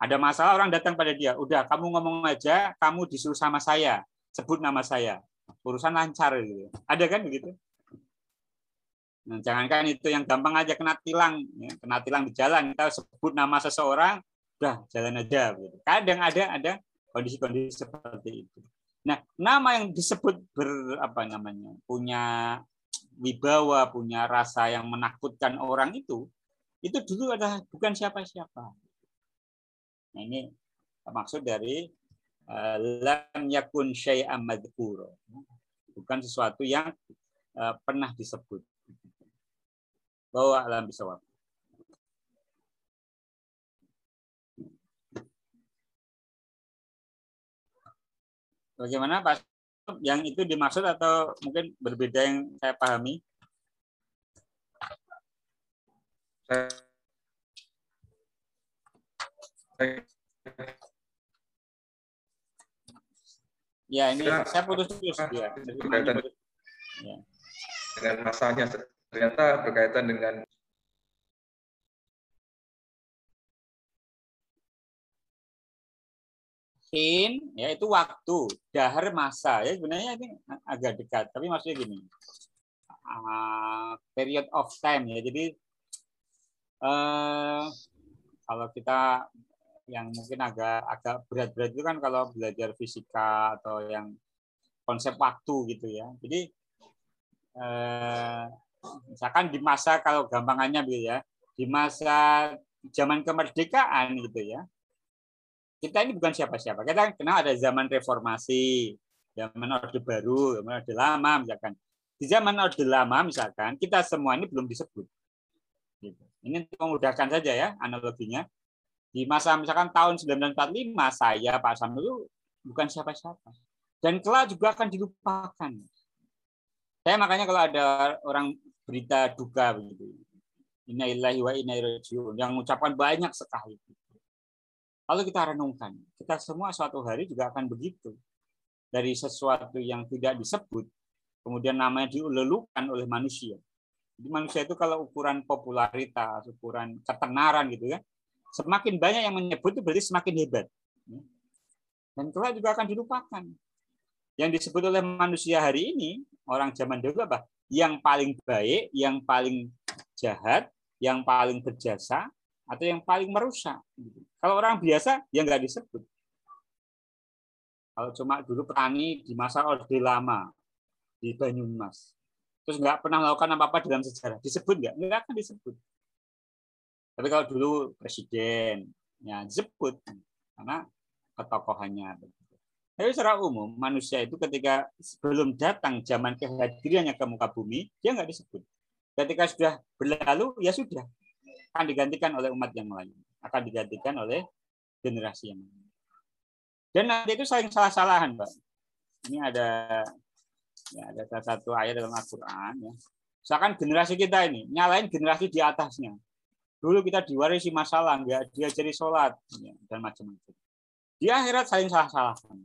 Ada masalah orang datang pada dia, udah kamu ngomong aja, kamu disuruh sama saya, sebut nama saya urusan lancar gitu. Ada kan begitu? Nah, jangankan itu yang gampang aja kena tilang, ya, kena tilang di jalan kita sebut nama seseorang, udah jalan aja. Gitu. Kadang ada ada kondisi-kondisi seperti itu. Nah, nama yang disebut ber apa namanya punya wibawa, punya rasa yang menakutkan orang itu, itu dulu adalah bukan siapa-siapa. Nah, ini maksud dari Eh, lam yakun syai'am madhkura. Bukan sesuatu yang eh, pernah disebut. Bahwa alam bisawab. Bagaimana Pak? Yang itu dimaksud atau mungkin berbeda yang saya pahami? Saya Ya, ini ya, saya putus-putus ya. Berkaitan ya. dengan masanya ternyata berkaitan dengan in yaitu waktu dahar masa ya sebenarnya ini agak dekat tapi maksudnya gini uh, period of time ya jadi uh, kalau kita yang mungkin agak agak berat-berat itu kan kalau belajar fisika atau yang konsep waktu gitu ya. Jadi eh, misalkan di masa kalau gampangannya gitu ya, di masa zaman kemerdekaan gitu ya. kita ini bukan siapa-siapa. Kita kenal ada zaman reformasi, zaman orde baru, zaman orde lama misalkan. Di zaman orde lama misalkan kita semua ini belum disebut. Gitu. Ini memudahkan saja ya analoginya. Di masa misalkan tahun 1945 saya Pak Sam itu bukan siapa-siapa. Dan kelak juga akan dilupakan. Saya makanya kalau ada orang berita duka begitu, Innalillahi wa inna yang mengucapkan banyak sekali. Lalu kita renungkan, kita semua suatu hari juga akan begitu. Dari sesuatu yang tidak disebut, kemudian namanya dilelukan oleh manusia. Jadi manusia itu kalau ukuran popularitas, ukuran ketenaran gitu ya, semakin banyak yang menyebut itu berarti semakin hebat. Dan kelak juga akan dilupakan. Yang disebut oleh manusia hari ini, orang zaman dulu apa? Yang paling baik, yang paling jahat, yang paling berjasa, atau yang paling merusak. Kalau orang biasa, ya nggak disebut. Kalau cuma dulu petani di masa Orde Lama, di Banyumas, terus nggak pernah melakukan apa-apa dalam sejarah, disebut nggak? Nggak akan disebut. Tapi kalau dulu presiden, ya disebut karena ketokohannya. Tapi secara umum manusia itu ketika sebelum datang zaman kehadirannya ke muka bumi, dia nggak disebut. Ketika sudah berlalu, ya sudah akan digantikan oleh umat yang lain, akan digantikan oleh generasi yang lain. Dan nanti itu saling salah-salahan, Pak. Ini ada ya, ada satu ayat dalam Al-Quran. Ya. Misalkan generasi kita ini, nyalain generasi di atasnya. Dulu kita diwarisi masalah, nggak diajari sholat, ya, dan macam-macam. Di akhirat saling salah-salahan.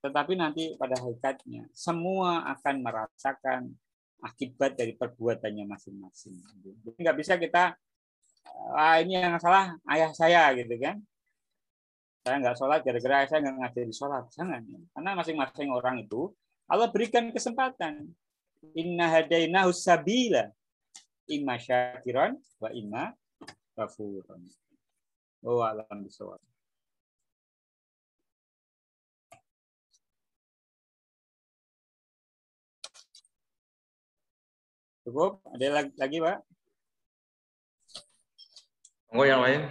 Tetapi nanti pada hakikatnya, semua akan merasakan akibat dari perbuatannya masing-masing. Jadi nggak bisa kita ah ini yang salah ayah saya gitu kan saya nggak sholat gara-gara saya nggak ngajari sholat jangan karena masing-masing orang itu Allah berikan kesempatan inna hadaina sabila imma syakiran wa imma kafuran oh alam bisawab Cukup? Ada lagi, lagi Pak? Monggo yang lain.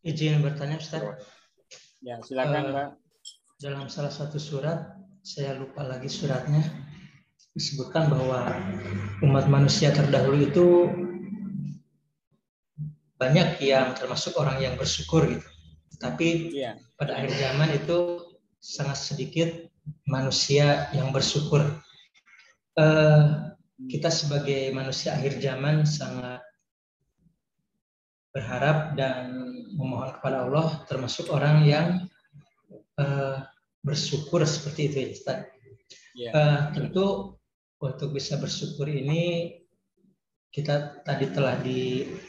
Izin bertanya Ustaz. Ya, silakan, uh, Pak. Dalam salah satu surat, saya lupa lagi suratnya, disebutkan bahwa umat manusia terdahulu itu banyak yang termasuk orang yang bersyukur gitu. Tapi ya. pada akhir zaman itu sangat sedikit manusia yang bersyukur. Uh, kita sebagai manusia akhir zaman sangat berharap dan memohon kepada Allah termasuk orang yang uh, bersyukur seperti itu ya Ustaz. Yeah. Uh, tentu untuk bisa bersyukur ini kita tadi telah diberikan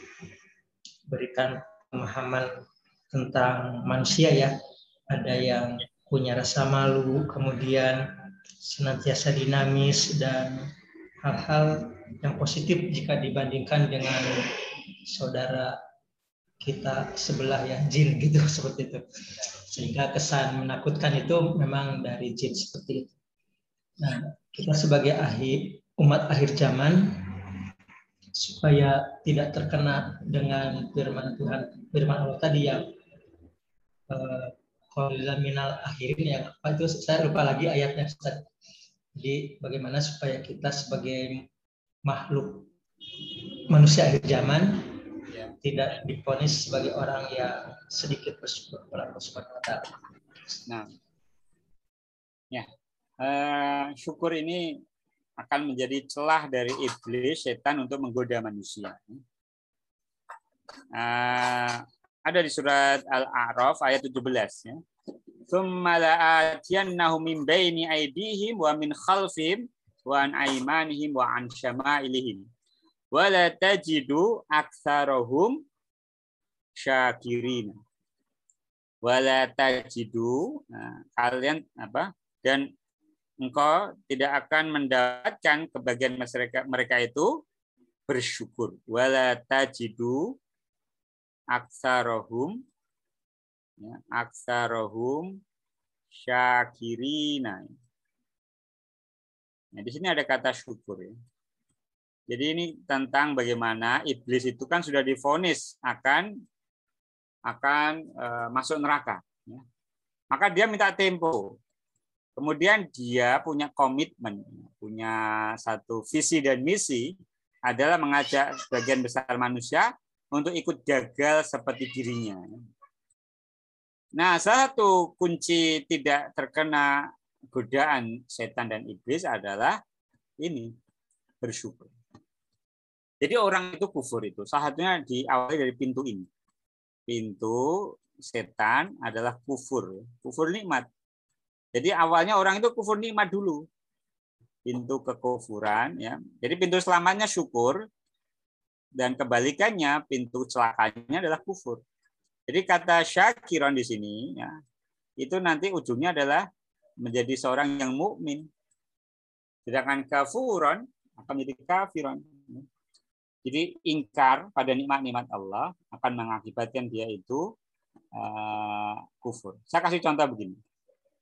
pemahaman tentang manusia ya. Ada yang punya rasa malu, kemudian senantiasa dinamis dan hal-hal yang positif jika dibandingkan dengan saudara kita sebelah ya jin gitu seperti itu sehingga kesan menakutkan itu memang dari jin seperti itu nah kita sebagai ahli umat akhir zaman supaya tidak terkena dengan firman Tuhan firman Allah tadi yang uh, minal akhirin yang apa itu saya lupa lagi ayatnya jadi bagaimana supaya kita sebagai makhluk manusia akhir zaman tidak diponis sebagai orang yang sedikit bersyukur kepada Allah Subhanahu wa taala. Nah. Ya. Uh, syukur ini akan menjadi celah dari iblis setan untuk menggoda manusia. Uh, ada di surat Al-A'raf ayat 17 ya. Tsumma la'atiyannahum min baini aydihim wa min khalfihim wa an aymanihim wa an syama'ilihim wala tajidu aktsarahum syakirin wala tajidu nah, kalian apa dan engkau tidak akan mendapatkan kebagian mereka mereka itu bersyukur wala tajidu aksarahum ya, aksarahum syakirina nah di sini ada kata syukur ya jadi ini tentang bagaimana iblis itu kan sudah difonis akan akan uh, masuk neraka. Ya. Maka dia minta tempo. Kemudian dia punya komitmen, punya satu visi dan misi adalah mengajak sebagian besar manusia untuk ikut gagal seperti dirinya. Nah, salah satu kunci tidak terkena godaan setan dan iblis adalah ini bersyukur. Jadi orang itu kufur itu salah satunya diawali dari pintu ini. Pintu setan adalah kufur, kufur nikmat. Jadi awalnya orang itu kufur nikmat dulu. Pintu kekufuran ya. Jadi pintu selamanya syukur dan kebalikannya pintu celakanya adalah kufur. Jadi kata syakiron di sini ya, itu nanti ujungnya adalah menjadi seorang yang mukmin. Sedangkan kafuron akan menjadi kafiron. Jadi ingkar pada nikmat-nikmat Allah akan mengakibatkan dia itu uh, kufur. Saya kasih contoh begini.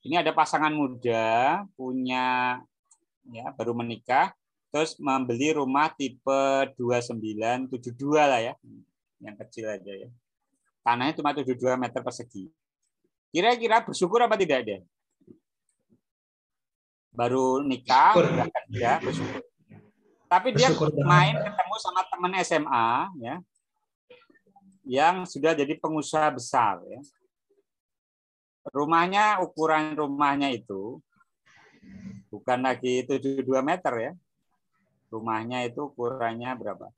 Ini ada pasangan muda punya ya baru menikah terus membeli rumah tipe 2972 lah ya. Yang kecil aja ya. Tanahnya cuma 72 meter persegi. Kira-kira bersyukur apa tidak dia? Baru nikah, ya, bersyukur. Tapi dia main ketemu sama teman SMA ya yang sudah jadi pengusaha besar ya. Rumahnya ukuran rumahnya itu bukan lagi 72 meter ya. Rumahnya itu ukurannya berapa?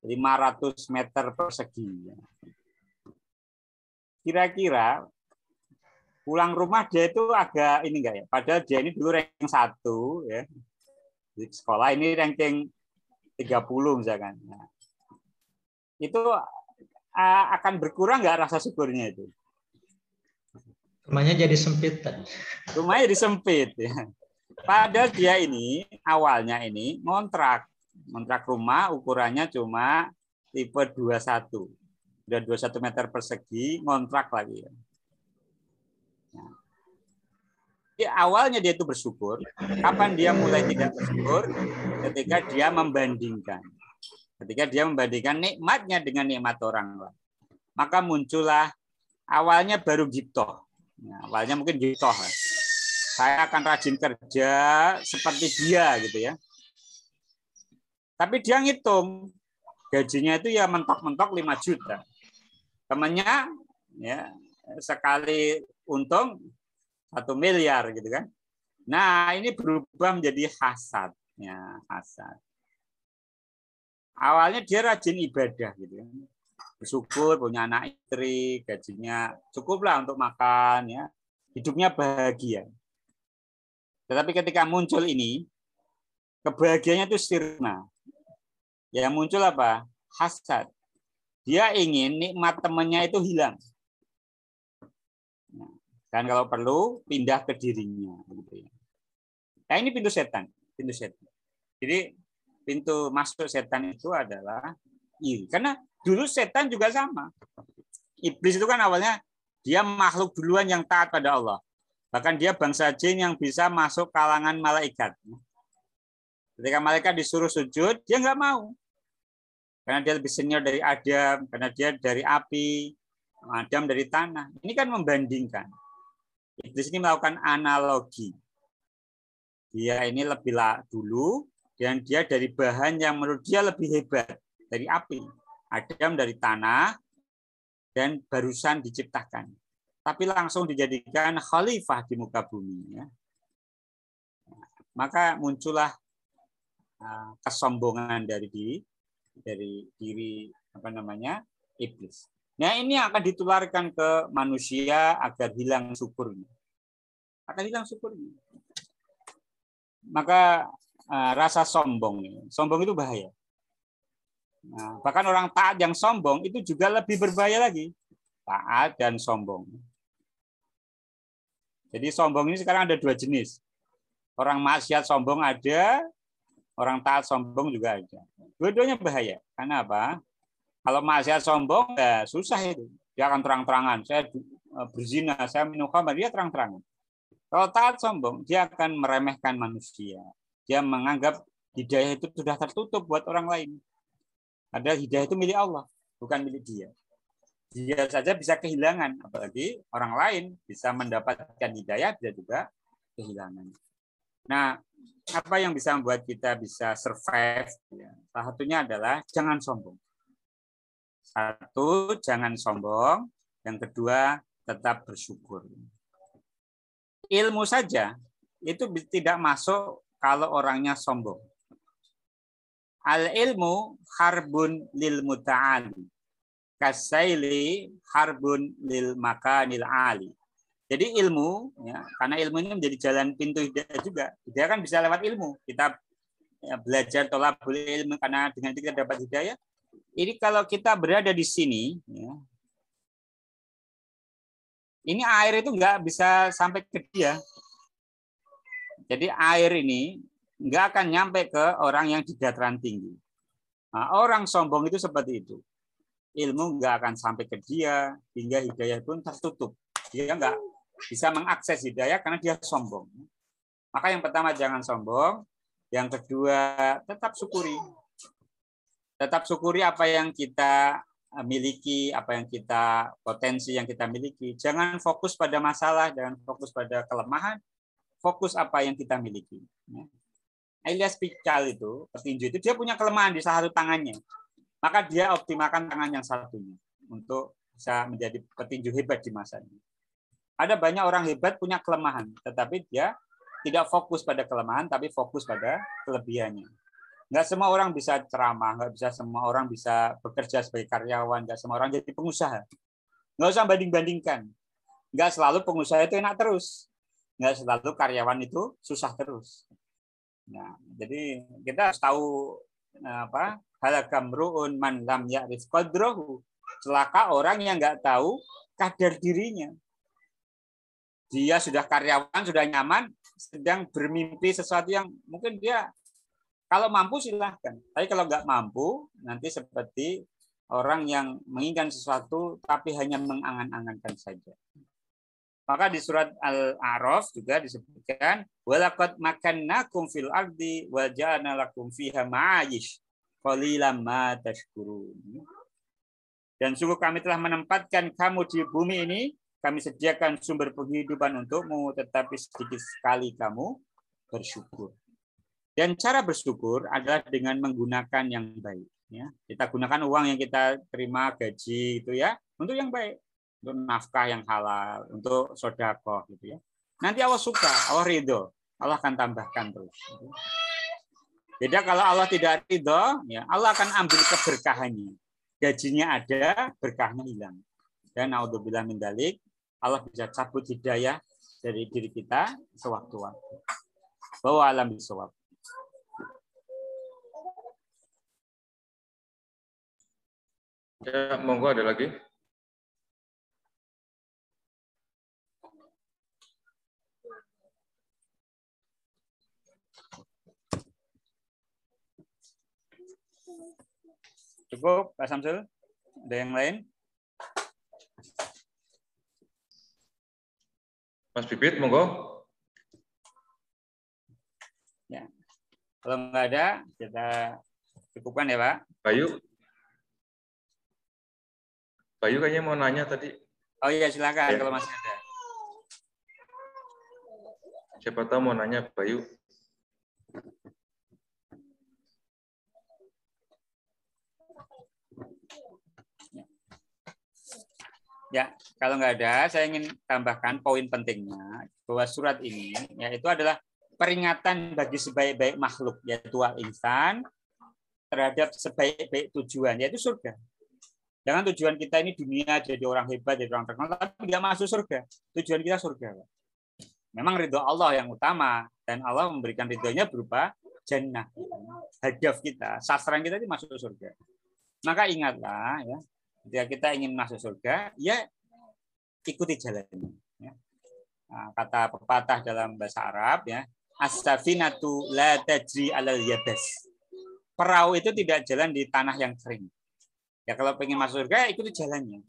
500 meter persegi. Kira-kira pulang rumah dia itu agak ini enggak ya? Padahal dia ini dulu ranking satu ya di sekolah ini ranking 30 misalkan. Nah, itu akan berkurang nggak rasa syukurnya itu? Rumahnya jadi sempit. Rumahnya jadi sempit. Ya. Padahal dia ini awalnya ini ngontrak. Ngontrak rumah ukurannya cuma tipe 21. Udah 21 meter persegi, ngontrak lagi. Ya. Jadi awalnya dia itu bersyukur. Kapan dia mulai tidak bersyukur? Ketika dia membandingkan. Ketika dia membandingkan nikmatnya dengan nikmat orang lain. Maka muncullah awalnya baru gitu. Awalnya mungkin gitu. Saya akan rajin kerja seperti dia gitu ya. Tapi dia ngitung gajinya itu ya mentok-mentok 5 juta. Temannya ya sekali untung satu miliar gitu kan. Nah ini berubah menjadi hasad, ya hasad. Awalnya dia rajin ibadah gitu kan. Bersyukur punya anak istri, gajinya cukuplah untuk makan ya. Hidupnya bahagia. Tetapi ketika muncul ini, kebahagiaannya itu sirna. Yang muncul apa? Hasad. Dia ingin nikmat temannya itu hilang. Dan kalau perlu pindah ke dirinya. Gitu ya. Nah ini pintu setan, pintu setan. Jadi pintu masuk setan itu adalah iri. Karena dulu setan juga sama. Iblis itu kan awalnya dia makhluk duluan yang taat pada Allah. Bahkan dia bangsa jin yang bisa masuk kalangan malaikat. Ketika malaikat disuruh sujud, dia nggak mau. Karena dia lebih senior dari Adam, karena dia dari api, Adam dari tanah. Ini kan membandingkan. Iblis ini melakukan analogi. Dia ini lebih dulu dan dia dari bahan yang menurut dia lebih hebat dari api. Adam dari tanah dan barusan diciptakan. Tapi langsung dijadikan khalifah di muka bumi. Ya. Maka muncullah uh, kesombongan dari diri dari diri apa namanya iblis. Nah ini akan ditularkan ke manusia agar hilang syukurnya. Akan hilang syukurnya. Maka uh, rasa sombong, sombong itu bahaya. Nah, bahkan orang taat yang sombong itu juga lebih berbahaya lagi. Taat dan sombong. Jadi sombong ini sekarang ada dua jenis. Orang maksiat sombong ada, orang taat sombong juga ada. Dua-duanya bahaya. Karena apa? Kalau maksiat sombong, ya susah itu. Dia akan terang-terangan. Saya eh, berzina, saya minum khamar, dia terang-terangan. Kalau taat sombong, dia akan meremehkan manusia. Dia menganggap hidayah itu sudah tertutup buat orang lain. Ada hidayah itu milik Allah, bukan milik dia. dia saja bisa kehilangan, apalagi orang lain bisa mendapatkan hidayah, dia juga kehilangan. Nah, apa yang bisa membuat kita bisa survive? Ya, salah satunya adalah jangan sombong. Satu, jangan sombong. Yang kedua, tetap bersyukur. Ilmu saja itu tidak masuk kalau orangnya sombong. Al ilmu harbun lil muta'ali. Kasaili harbun lil makanil ali. Jadi ilmu, ya, karena ilmu ini menjadi jalan pintu hidayah juga. Hidayah kan bisa lewat ilmu. Kita ya, belajar tolak boleh ilmu karena dengan itu kita dapat hidayah. Ini kalau kita berada di sini, ya, ini air itu nggak bisa sampai ke dia. Jadi air ini nggak akan nyampe ke orang yang di dataran tinggi. Nah, orang sombong itu seperti itu. Ilmu nggak akan sampai ke dia, hingga hidayah pun tertutup. Dia nggak bisa mengakses hidayah karena dia sombong. Maka yang pertama jangan sombong. Yang kedua tetap syukuri. Tetap syukuri apa yang kita miliki, apa yang kita potensi yang kita miliki. Jangan fokus pada masalah, jangan fokus pada kelemahan, fokus apa yang kita miliki. Elias Pikal itu, petinju itu, dia punya kelemahan di satu tangannya. Maka dia optimalkan tangan yang satunya untuk bisa menjadi petinju hebat di masanya. Ada banyak orang hebat punya kelemahan, tetapi dia tidak fokus pada kelemahan, tapi fokus pada kelebihannya. Nggak semua orang bisa ceramah, nggak bisa semua orang bisa bekerja sebagai karyawan, nggak semua orang jadi pengusaha. Nggak usah banding-bandingkan. Nggak selalu pengusaha itu enak terus. Nggak selalu karyawan itu susah terus. Nah, jadi kita harus tahu eh, apa halakamruun man lam ya'rif qadrahu. Celaka orang yang nggak tahu kadar dirinya. Dia sudah karyawan, sudah nyaman, sedang bermimpi sesuatu yang mungkin dia kalau mampu silahkan. Tapi kalau nggak mampu, nanti seperti orang yang menginginkan sesuatu tapi hanya mengangan-angankan saja. Maka di surat Al-A'raf juga disebutkan walaqad makannakum fil ardi wa ja'alna lakum fiha ma'ayish qalilan ma. Dan sungguh kami telah menempatkan kamu di bumi ini, kami sediakan sumber penghidupan untukmu, tetapi sedikit sekali kamu bersyukur. Dan cara bersyukur adalah dengan menggunakan yang baik. Ya, kita gunakan uang yang kita terima gaji itu ya untuk yang baik untuk nafkah yang halal, untuk sodako gitu ya. Nanti Allah suka, Allah ridho, Allah akan tambahkan terus. Gitu. Beda kalau Allah tidak ridho, ya Allah akan ambil keberkahannya. Gajinya ada, berkahnya hilang. Dan naudzubillah min dalik, Allah bisa cabut hidayah dari diri kita sewaktu-waktu. Bahwa alam bisawab. Ya, monggo ada lagi. Cukup, Pak Samsul? Ada yang lain? Mas Bibit, monggo. Ya. Kalau nggak ada, kita cukupkan ya, Pak. Bayu. Bayu kayaknya mau nanya tadi. Oh iya, silakan ya. kalau masih ada. Siapa tahu mau nanya Bayu. Ya, kalau nggak ada, saya ingin tambahkan poin pentingnya bahwa surat ini ya itu adalah peringatan bagi sebaik-baik makhluk yaitu al insan terhadap sebaik-baik tujuan yaitu surga. Jangan tujuan kita ini dunia jadi orang hebat, jadi orang terkenal, tapi nggak masuk surga. Tujuan kita surga. Memang ridho Allah yang utama dan Allah memberikan ridhonya berupa jannah. Hadaf kita, sasaran kita itu masuk surga. Maka ingatlah ya, Ketika kita ingin masuk surga, ya ikuti jalannya. Ya. Nah, kata pepatah dalam bahasa Arab ya, astafinatu la tajri alal yabas. Perahu itu tidak jalan di tanah yang kering. Ya kalau pengen masuk surga, ikuti jalannya.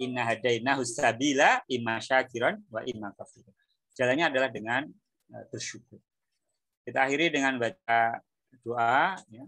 Inna hadaina husabila imma syakiran wa imma kafir. Jalannya adalah dengan eh, bersyukur. Kita akhiri dengan baca doa ya.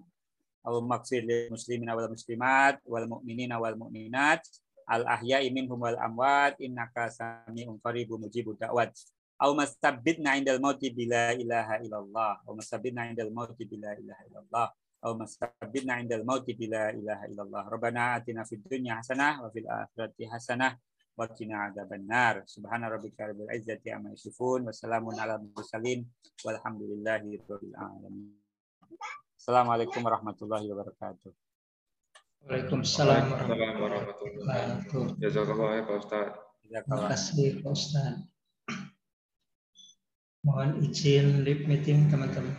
Allahumma lil muslimin wal muslimat wal mu'minin wal mu'minat. Al ahya minhum wal amwat innaka sami'un qaribun mujibud da'wat. Au mastabbidna indal mauti bila ilaha illallah. Au mastabbidna indal mauti bila ilaha illallah. Au mastabbidna indal mauti bila ilaha illallah. Rabbana atina fid dunya hasanah wa fil akhirati hasanah wa qina adzabannar. Subhana rabbika rabbil izzati amma yasifun wa salamun alal mursalin. Walhamdulillahi rabbil alamin Assalamualaikum warahmatullahi wabarakatuh. Waalaikumsalam warahmatullahi wabarakatuh. Jazakallah ya Pak Ustadz. Terima kasih Pak Ustaz. Mohon izin lip meeting teman-teman.